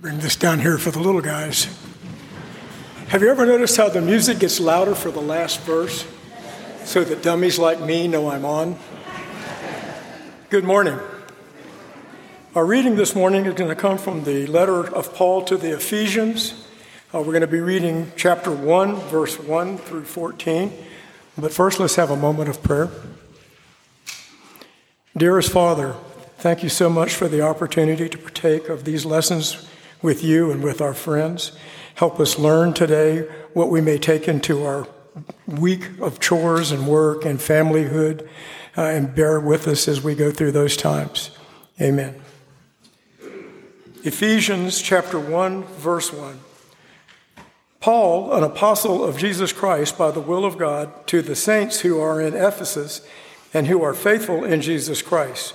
Bring this down here for the little guys. Have you ever noticed how the music gets louder for the last verse so that dummies like me know I'm on? Good morning. Our reading this morning is going to come from the letter of Paul to the Ephesians. Uh, we're going to be reading chapter 1, verse 1 through 14. But first, let's have a moment of prayer. Dearest Father, thank you so much for the opportunity to partake of these lessons with you and with our friends. Help us learn today what we may take into our week of chores and work and familyhood, uh, and bear with us as we go through those times. Amen. Ephesians chapter 1, verse 1. Paul, an apostle of Jesus Christ by the will of God, to the saints who are in Ephesus and who are faithful in Jesus Christ.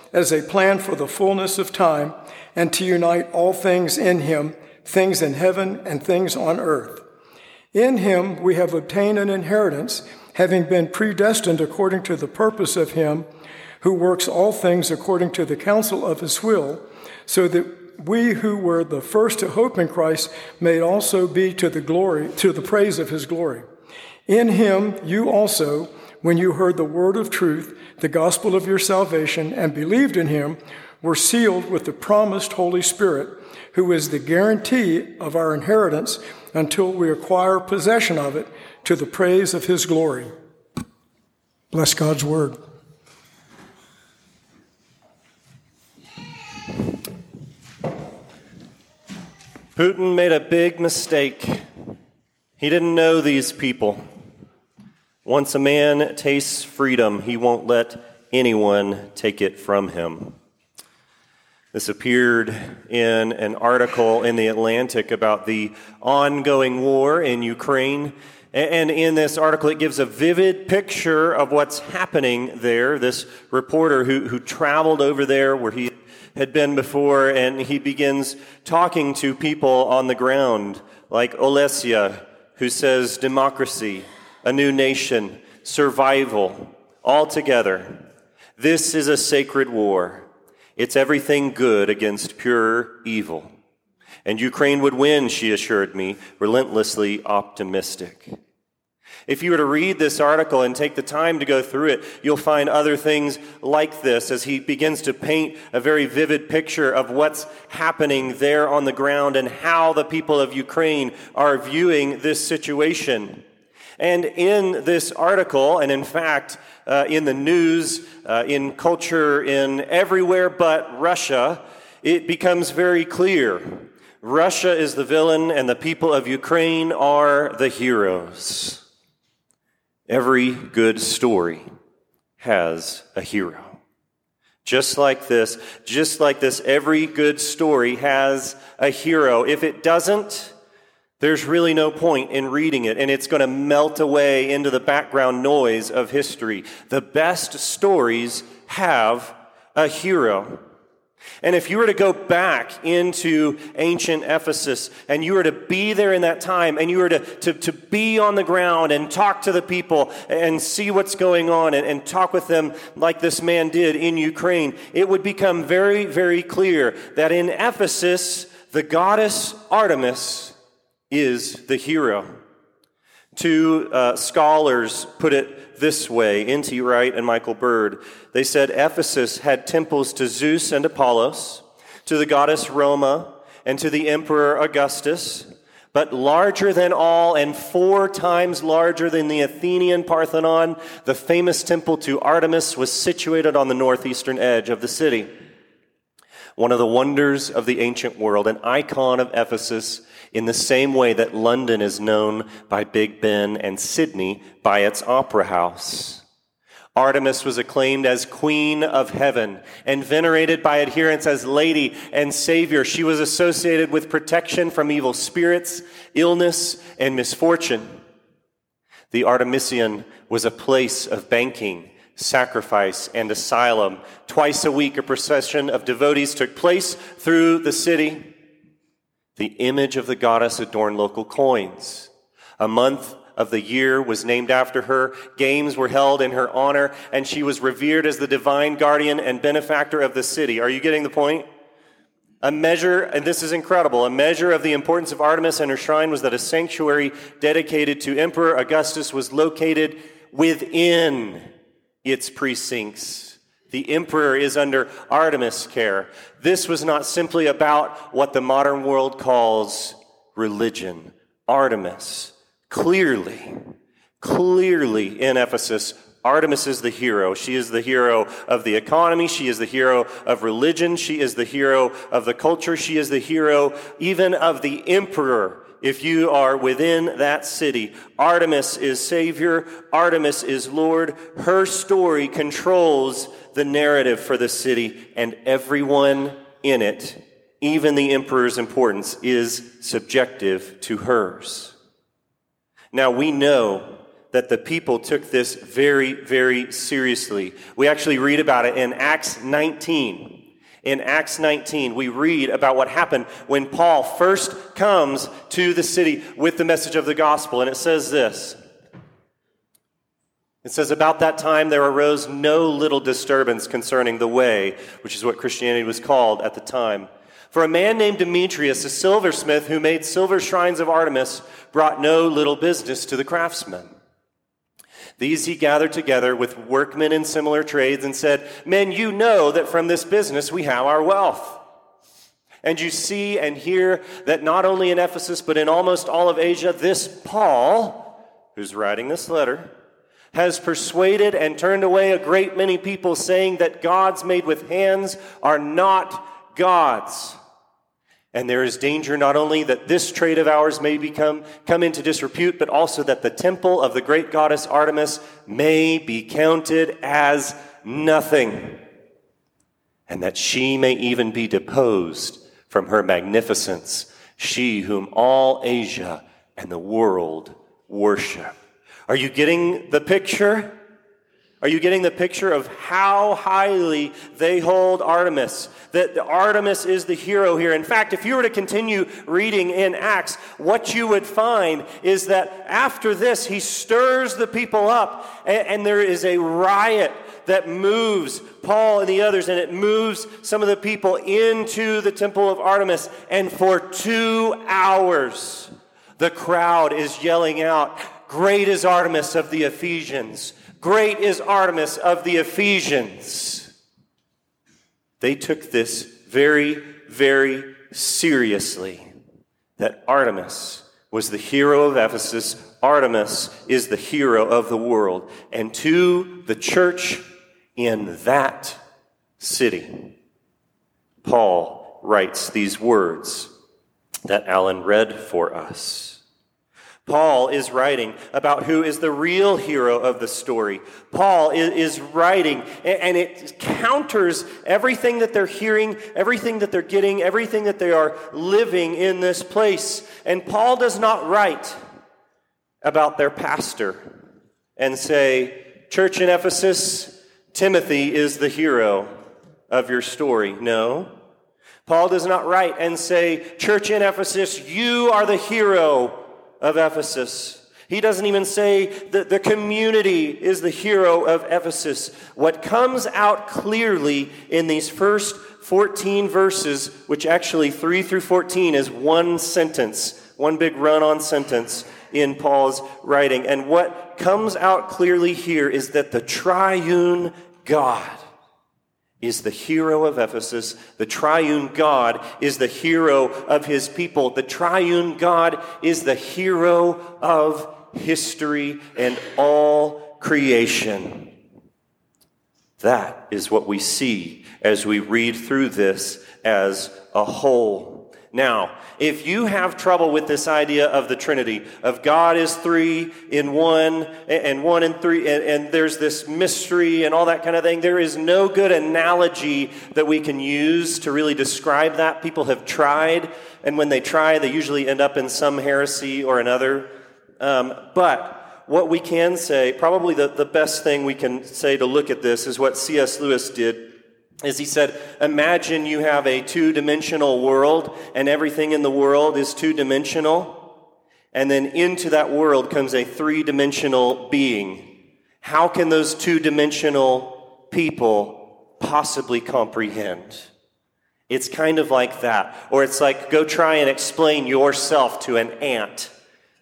as a plan for the fullness of time and to unite all things in him, things in heaven and things on earth. In him we have obtained an inheritance, having been predestined according to the purpose of him who works all things according to the counsel of his will, so that we who were the first to hope in Christ may also be to the glory, to the praise of his glory. In him you also, when you heard the word of truth, the gospel of your salvation, and believed in him, were sealed with the promised Holy Spirit, who is the guarantee of our inheritance until we acquire possession of it to the praise of his glory. Bless God's word. Putin made a big mistake. He didn't know these people. Once a man tastes freedom, he won't let anyone take it from him. This appeared in an article in The Atlantic about the ongoing war in Ukraine. And in this article, it gives a vivid picture of what's happening there. This reporter who, who traveled over there where he had been before, and he begins talking to people on the ground, like Olesia, who says democracy, a new nation, survival, all together. This is a sacred war. It's everything good against pure evil. And Ukraine would win, she assured me, relentlessly optimistic. If you were to read this article and take the time to go through it, you'll find other things like this as he begins to paint a very vivid picture of what's happening there on the ground and how the people of Ukraine are viewing this situation. And in this article, and in fact, uh, in the news, uh, in culture, in everywhere but Russia, it becomes very clear. Russia is the villain, and the people of Ukraine are the heroes. Every good story has a hero. Just like this, just like this, every good story has a hero. If it doesn't, there's really no point in reading it, and it's going to melt away into the background noise of history. The best stories have a hero. And if you were to go back into ancient Ephesus and you were to be there in that time and you were to, to, to be on the ground and talk to the people and see what's going on and, and talk with them like this man did in Ukraine, it would become very, very clear that in Ephesus, the goddess Artemis is the hero. Two uh, scholars put it this way N.T. Wright and Michael Bird. They said Ephesus had temples to Zeus and Apollos, to the goddess Roma, and to the emperor Augustus. But larger than all and four times larger than the Athenian Parthenon, the famous temple to Artemis was situated on the northeastern edge of the city. One of the wonders of the ancient world, an icon of Ephesus, in the same way that London is known by Big Ben and Sydney by its opera house. Artemis was acclaimed as Queen of Heaven and venerated by adherents as Lady and Savior. She was associated with protection from evil spirits, illness, and misfortune. The Artemision was a place of banking, sacrifice, and asylum. Twice a week, a procession of devotees took place through the city. The image of the goddess adorned local coins. A month of the year was named after her. Games were held in her honor, and she was revered as the divine guardian and benefactor of the city. Are you getting the point? A measure, and this is incredible, a measure of the importance of Artemis and her shrine was that a sanctuary dedicated to Emperor Augustus was located within its precincts. The emperor is under Artemis care. This was not simply about what the modern world calls religion. Artemis Clearly, clearly in Ephesus, Artemis is the hero. She is the hero of the economy. She is the hero of religion. She is the hero of the culture. She is the hero even of the emperor. If you are within that city, Artemis is Savior. Artemis is Lord. Her story controls the narrative for the city and everyone in it, even the emperor's importance, is subjective to hers. Now we know that the people took this very, very seriously. We actually read about it in Acts 19. In Acts 19, we read about what happened when Paul first comes to the city with the message of the gospel. And it says this It says, About that time there arose no little disturbance concerning the way, which is what Christianity was called at the time. For a man named Demetrius, a silversmith who made silver shrines of Artemis, brought no little business to the craftsmen. These he gathered together with workmen in similar trades and said, Men, you know that from this business we have our wealth. And you see and hear that not only in Ephesus, but in almost all of Asia, this Paul, who's writing this letter, has persuaded and turned away a great many people, saying that gods made with hands are not gods. And there is danger not only that this trade of ours may become come into disrepute, but also that the temple of the great goddess Artemis may be counted as nothing, and that she may even be deposed from her magnificence, she whom all Asia and the world worship. Are you getting the picture? Are you getting the picture of how highly they hold Artemis? That Artemis is the hero here. In fact, if you were to continue reading in Acts, what you would find is that after this, he stirs the people up, and, and there is a riot that moves Paul and the others, and it moves some of the people into the temple of Artemis. And for two hours, the crowd is yelling out, Great is Artemis of the Ephesians! Great is Artemis of the Ephesians. They took this very, very seriously that Artemis was the hero of Ephesus. Artemis is the hero of the world. And to the church in that city, Paul writes these words that Alan read for us. Paul is writing about who is the real hero of the story. Paul is, writing, and it counters everything that they're hearing, everything that they're getting, everything that they are living in this place. And Paul does not write about their pastor and say, Church in Ephesus, Timothy is the hero of your story. No. Paul does not write and say, Church in Ephesus, you are the hero of Ephesus. He doesn't even say that the community is the hero of Ephesus. What comes out clearly in these first 14 verses, which actually 3 through 14 is one sentence, one big run on sentence in Paul's writing. And what comes out clearly here is that the triune God is the hero of Ephesus. The triune God is the hero of his people. The triune God is the hero of history and all creation. That is what we see as we read through this as a whole. Now, if you have trouble with this idea of the Trinity, of God is three in one, and one in three, and, and, there's this mystery and all that kind of thing, there is no good analogy that we can use to really describe that. People have tried, and when they try, they usually end up in some heresy or another. Um, but what we can say, probably the, the best thing we can say to look at this is what C.S. Lewis did is he said, Imagine you have a two dimensional world and everything in the world is two dimensional. And then into that world comes a three dimensional being. How can those two dimensional people possibly comprehend? It's kind of like that. Or it's like go try and explain yourself to an ant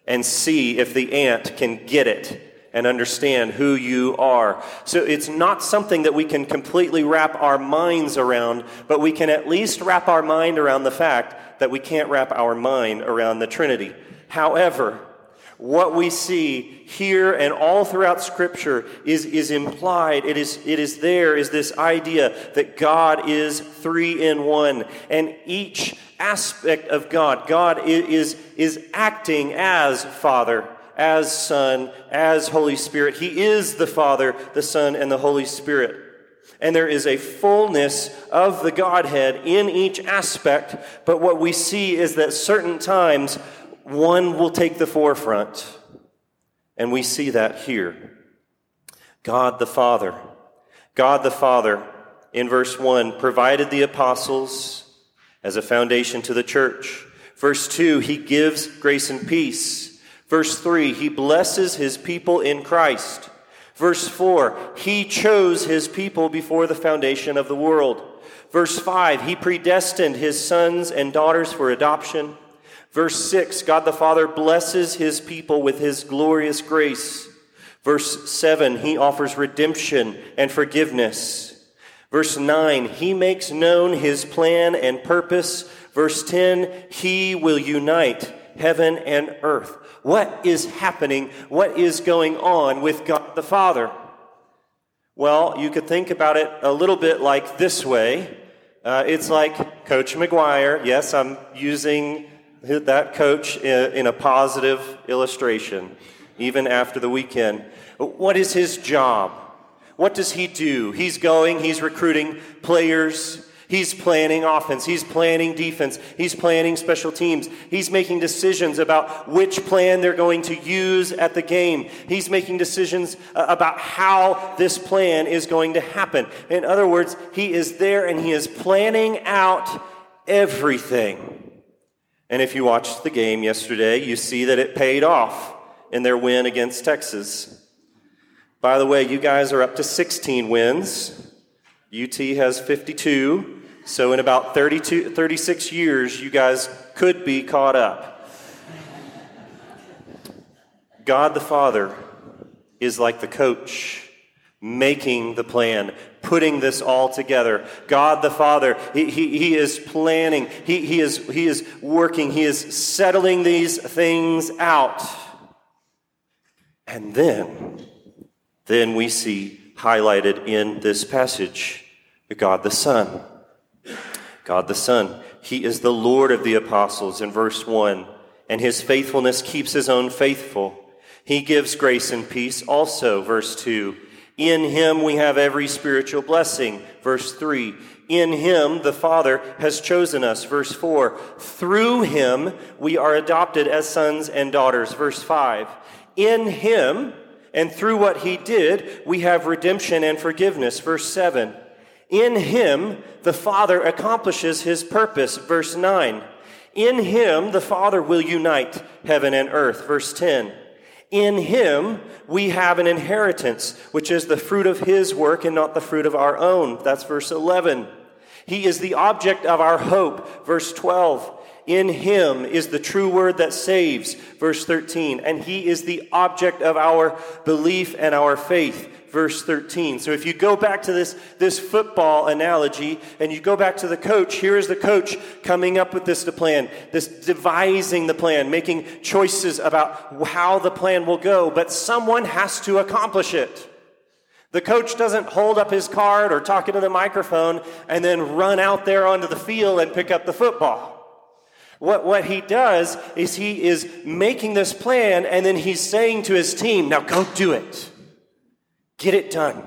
and see if the ant can get it and understand who you are. So it's not something that we can completely wrap our minds around, but we can at least wrap our mind around the fact that we can't wrap our mind around the Trinity. However, what we see here and all throughout Scripture is, is implied, it is, it is there, is this idea that God is three in one. And each aspect of God, God is, is acting as Father as Son, as Holy Spirit. He is the Father, the Son, and the Holy Spirit. And there is a fullness of the Godhead in each aspect, but what we see is that certain times one will take the forefront. And we see that here. God the Father. God the Father, in verse 1, provided the apostles as a foundation to the church. Verse 2, he gives grace and peace. Verse 3, he blesses his people in Christ. Verse 4, he chose his people before the foundation of the world. Verse 5, he predestined his sons and daughters for adoption. Verse 6, God the Father blesses his people with his glorious grace. Verse 7, he offers redemption and forgiveness. Verse 9, he makes known his plan and purpose. Verse 10, he will unite heaven and earth. What is happening? What is going on with God the Father? Well, you could think about it a little bit like this way. Uh, it's like Coach McGuire. Yes, I'm using that coach in, in a positive illustration, even after the weekend. What is his job? What does he do? He's going, he's recruiting players, He's planning offense. He's planning defense. He's planning special teams. He's making decisions about which plan they're going to use at the game. He's making decisions uh, about how this plan is going to happen. In other words, he is there and he is planning out everything. And if you watched the game yesterday, you see that it paid off in their win against Texas. By the way, you guys are up to 16 wins. UT has 52. So, in about 32, 36 years, you guys could be caught up. God the Father is like the coach making the plan, putting this all together. God the Father, He, he, he is planning, he, he, is, he is working, He is settling these things out. And then, then we see highlighted in this passage God the Son. God the Son. He is the Lord of the apostles in verse 1, and his faithfulness keeps his own faithful. He gives grace and peace also, verse 2. In him we have every spiritual blessing, verse 3. In him the Father has chosen us, verse 4. Through him we are adopted as sons and daughters, verse 5. In him and through what he did, we have redemption and forgiveness, verse 7. In him, the Father accomplishes his purpose. Verse 9. In him, the Father will unite heaven and earth. Verse 10. In him, we have an inheritance, which is the fruit of his work and not the fruit of our own. That's verse 11. He is the object of our hope. Verse 12. In him is the true word that saves, verse 13, and he is the object of our belief and our faith verse 13. So if you go back to this, this football analogy and you go back to the coach, here is the coach coming up with this plan, this devising the plan, making choices about how the plan will go, but someone has to accomplish it. The coach doesn't hold up his card or talk into the microphone and then run out there onto the field and pick up the football. What, what he does is he is making this plan and then he's saying to his team, now go do it. Get it done.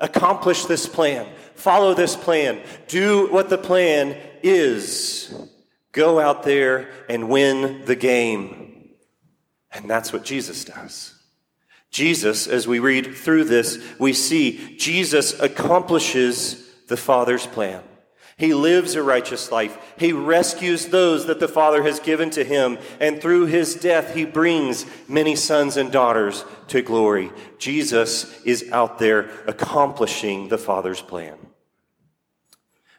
Accomplish this plan. Follow this plan. Do what the plan is. Go out there and win the game. And that's what Jesus does. Jesus, as we read through this, we see Jesus accomplishes the Father's plan. He lives a righteous life. He rescues those that the Father has given to him. And through his death, he brings many sons and daughters to glory. Jesus is out there accomplishing the Father's plan.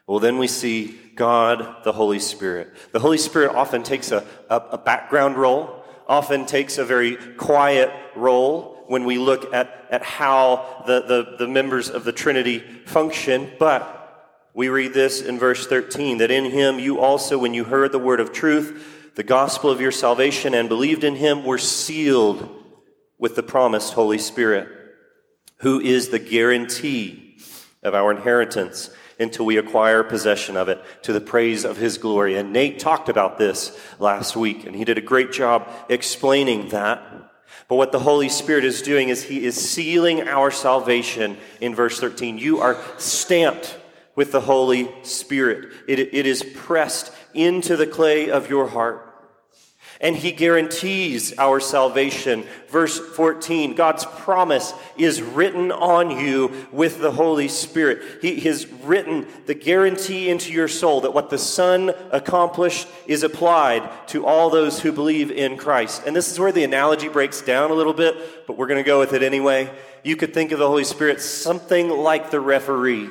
Well, then we see God, the Holy Spirit. The Holy Spirit often takes a, a, a background role, often takes a very quiet role when we look at, at how the, the, the members of the Trinity function, but we read this in verse 13 that in him you also, when you heard the word of truth, the gospel of your salvation, and believed in him, were sealed with the promised Holy Spirit, who is the guarantee of our inheritance until we acquire possession of it to the praise of his glory. And Nate talked about this last week, and he did a great job explaining that. But what the Holy Spirit is doing is he is sealing our salvation in verse 13. You are stamped with the Holy Spirit. It, it is pressed into the clay of your heart. And he guarantees our salvation. Verse 14, God's promise is written on you with the Holy Spirit. He has written the guarantee into your soul that what the Son accomplished is applied to all those who believe in Christ. And this is where the analogy breaks down a little bit, but we're going to go with it anyway. You could think of the Holy Spirit something like the referee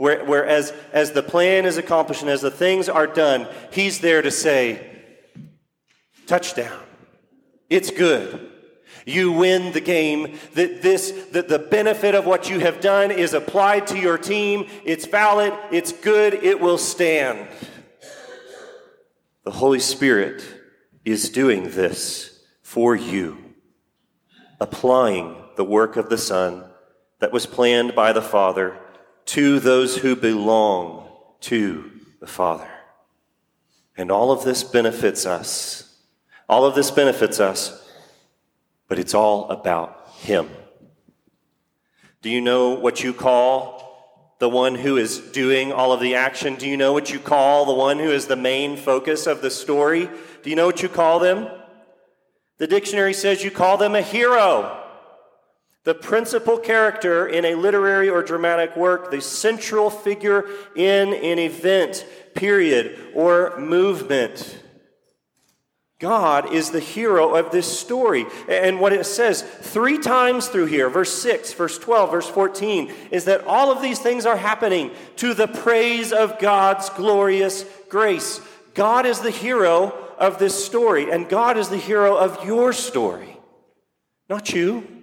where, whereas as the plan is accomplished and as the things are done, he's there to say, touchdown. It's good. You win the game. That this, that the benefit of what you have done is applied to your team. It's valid. It's good. It will stand. The Holy Spirit is doing this for you, applying the work of the Son that was planned by the Father to those who belong to the Father. And all of this benefits us. All of this benefits us, but it's all about Him. Do you know what you call the one who is doing all of the action? Do you know what you call the one who is the main focus of the story? Do you know what you call them? The dictionary says you call them a hero. The principal character in a literary or dramatic work, the central figure in an event, period, or movement. God is the hero of this story. And what it says three times through here, verse 6, verse 12, verse 14, is that all of these things are happening to the praise of God's glorious grace. God is the hero of this story, and God is the hero of your story, not you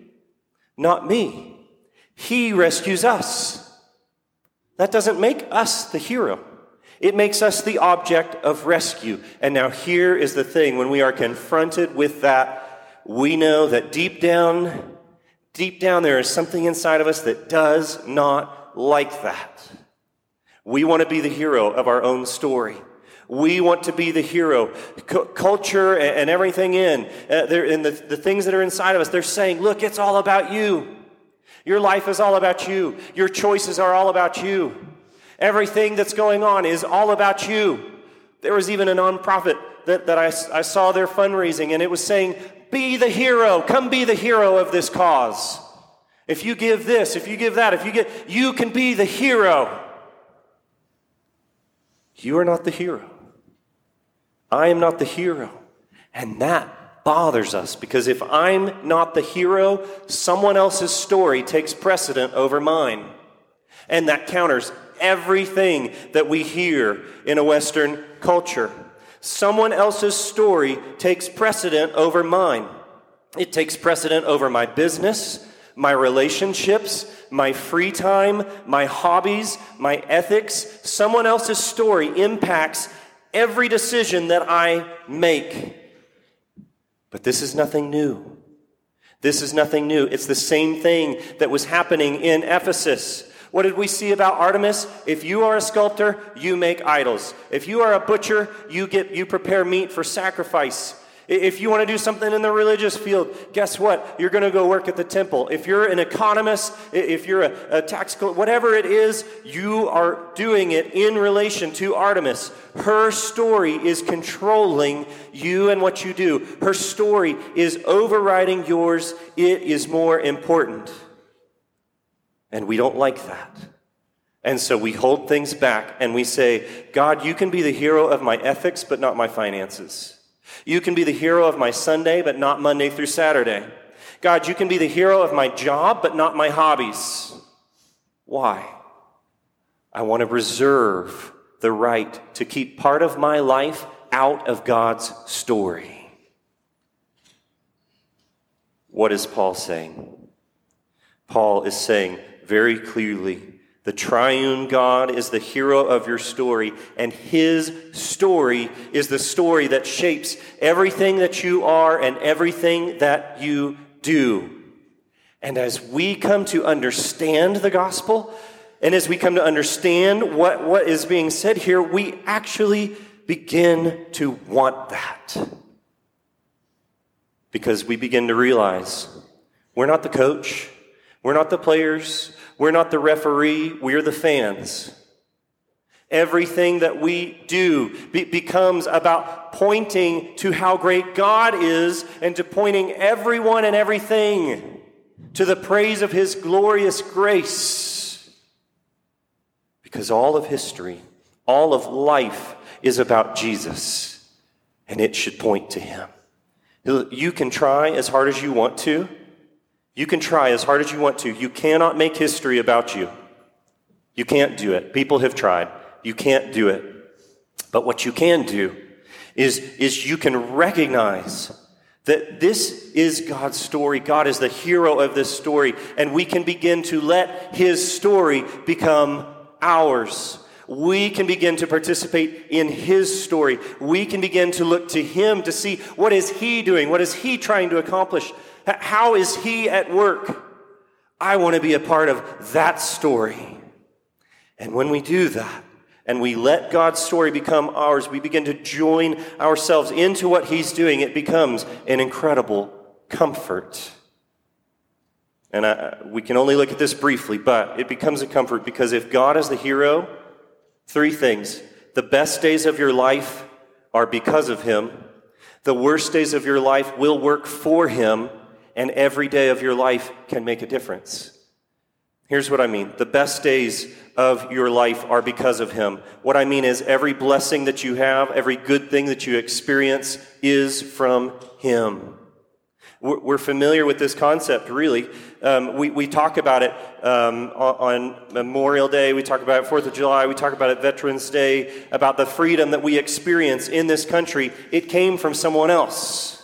not me. He rescues us. That doesn't make us the hero. It makes us the object of rescue. And now here is the thing when we are confronted with that, we know that deep down, deep down, there is something inside of us that does not like that. We want to be the hero of our own story. We want to be the hero. C- culture and, everything in, uh, and the, the things that are inside of us, they're saying, look, it's all about you. Your life is all about you. Your choices are all about you. Everything that's going on is all about you. There was even a nonprofit that, that I, I saw their fundraising, and it was saying, Be the hero. Come be the hero of this cause. If you give this, if you give that, if you get, you can be the hero. You are not the hero. I am not the hero. And that bothers us because if I'm not the hero, someone else's story takes precedent over mine. And that counters everything that we hear in a Western culture. Someone else's story takes precedent over mine. It takes precedent over my business, my relationships, my free time, my hobbies, my ethics. Someone else's story impacts every decision that I make. But this is nothing new. This is nothing new. It's the same thing that was happening in Ephesus. What did we see about Artemis? If you are a sculptor, you make idols. If you are a butcher, you get you prepare meat for sacrifice. If you want to do something in the religious field, guess what? You're going to go work at the temple. If you're an economist, if you're a, a tax collector, whatever it is, you are doing it in relation to Artemis. Her story is controlling you and what you do. Her story is overriding yours. It is more important. And we don't like that. And so we hold things back and we say, God, you can be the hero of my ethics, but not my finances. You can be the hero of my Sunday, but not Monday through Saturday. God, you can be the hero of my job, but not my hobbies. Why? I want to reserve the right to keep part of my life out of God's story. What is Paul saying? Paul is saying very clearly the triune God is the hero of your story, and his story is the story that shapes everything that you are and everything that you do. And as we come to understand the gospel, and as we come to understand what, what is being said here, we actually begin to want that. Because we begin to realize we're not the coach, we're not the players, we're not the referee, we're the fans. Everything that we do be- becomes about pointing to how great God is and to pointing everyone and everything to the praise of His glorious grace. Because all of history, all of life is about Jesus, and it should point to Him. You can try as hard as you want to. You can try as hard as you want to. You cannot make history about you. You can't do it. People have tried. You can't do it. But what you can do is, is you can recognize that this is God's story. God is the hero of this story, and we can begin to let his story become ours. We can begin to participate in his story. We can begin to look to him to see what is he doing? What is he trying to accomplish? How is he at work? I want to be a part of that story. And when we do that, and we let God's story become ours, we begin to join ourselves into what He's doing, it becomes an incredible comfort. And I, we can only look at this briefly, but it becomes a comfort because if God is the hero, three things. The best days of your life are because of Him, the worst days of your life will work for Him, and every day of your life can make a difference. Here's what I mean the best days of your life are because of Him. What I mean is, every blessing that you have, every good thing that you experience is from Him. We're familiar with this concept, really. Um, we, we talk about it um, on Memorial Day, we talk about it 4th of July, we talk about it Veterans Day, about the freedom that we experience in this country. It came from someone else.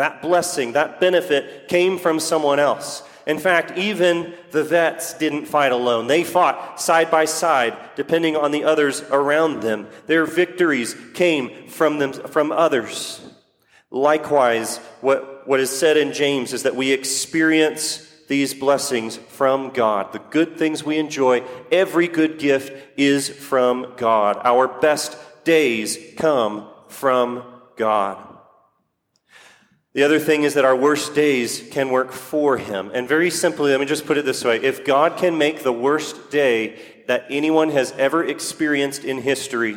That blessing, that benefit came from someone else. In fact, even the vets didn't fight alone. They fought side by side, depending on the others around them. Their victories came from them, from others. Likewise, what, what is said in James is that we experience these blessings from God. The good things we enjoy, every good gift is from God. Our best days come from God. The other thing is that our worst days can work for him. And very simply, let me just put it this way if God can make the worst day that anyone has ever experienced in history,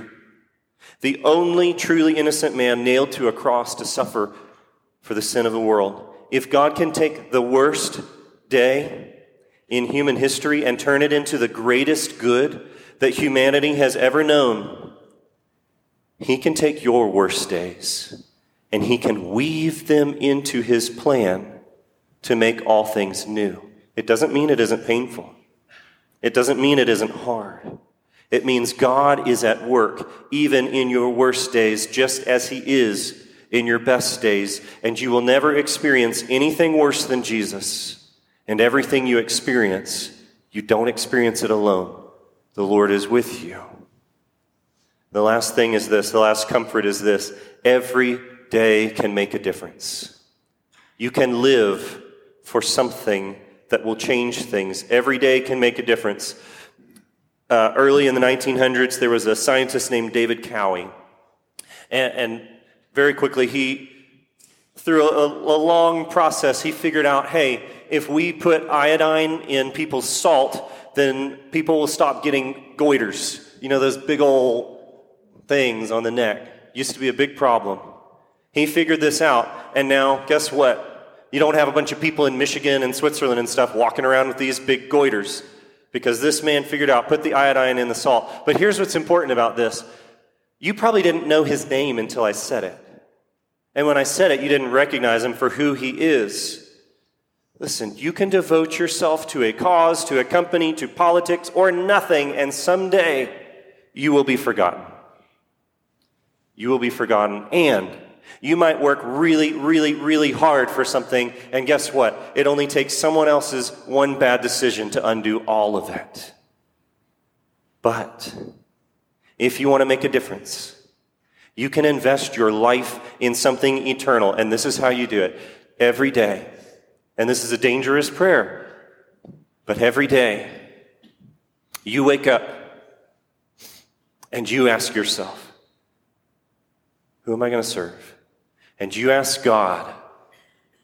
the only truly innocent man nailed to a cross to suffer for the sin of the world, if God can take the worst day in human history and turn it into the greatest good that humanity has ever known, he can take your worst days and he can weave them into his plan to make all things new. It doesn't mean it isn't painful. It doesn't mean it isn't hard. It means God is at work even in your worst days, just as He is in your best days. And you will never experience anything worse than Jesus. And everything you experience, you don't experience it alone. The Lord is with you. The last thing is this the last comfort is this every day can make a difference. You can live for something that will change things. Every day can make a difference. Uh, early in the 1900s, there was a scientist named David Cowie. And, and very quickly, he, through a, a long process, he figured out hey, if we put iodine in people's salt, then people will stop getting goiters. You know, those big old things on the neck. Used to be a big problem. He figured this out, and now, guess what? You don't have a bunch of people in Michigan and Switzerland and stuff walking around with these big goiters because this man figured out put the iodine in the salt. But here's what's important about this you probably didn't know his name until I said it. And when I said it, you didn't recognize him for who he is. Listen, you can devote yourself to a cause, to a company, to politics, or nothing, and someday you will be forgotten. You will be forgotten, and you might work really, really, really hard for something, and guess what? It only takes someone else's one bad decision to undo all of it. But if you want to make a difference, you can invest your life in something eternal, and this is how you do it every day. And this is a dangerous prayer, but every day you wake up and you ask yourself, Who am I going to serve? and you ask God,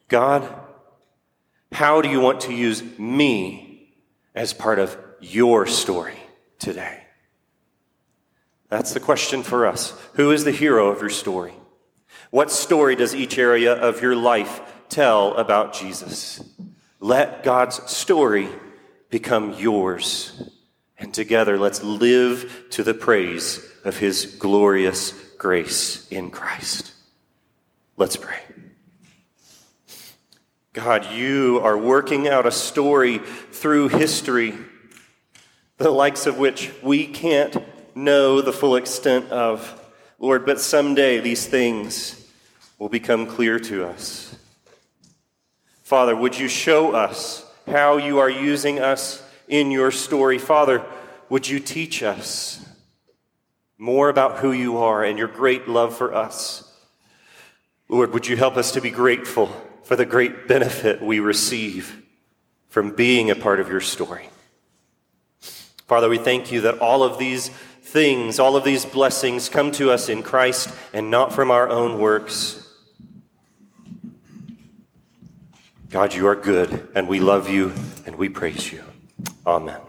God, how do you want to use me as part of your story today? That's the question for us. Who is the hero of your story? What story does each area of your life tell about Jesus? Let God's story become yours. And together, let's live to the praise of his glorious grace in Christ. Let's pray. God, you are working out a story through history, the likes of which we can't know the full extent of. Lord, but someday these things will become clear to us. Father, would you show us how you are using us in your story? Father, would you teach us more about who you are and your great love for us? Lord, would you help us to be grateful for the great benefit we receive from being a part of your story? Father, we thank you that all of these things, all of these blessings come to us in Christ and not from our own works. God, you are good, and we love you, and we praise you. Amen.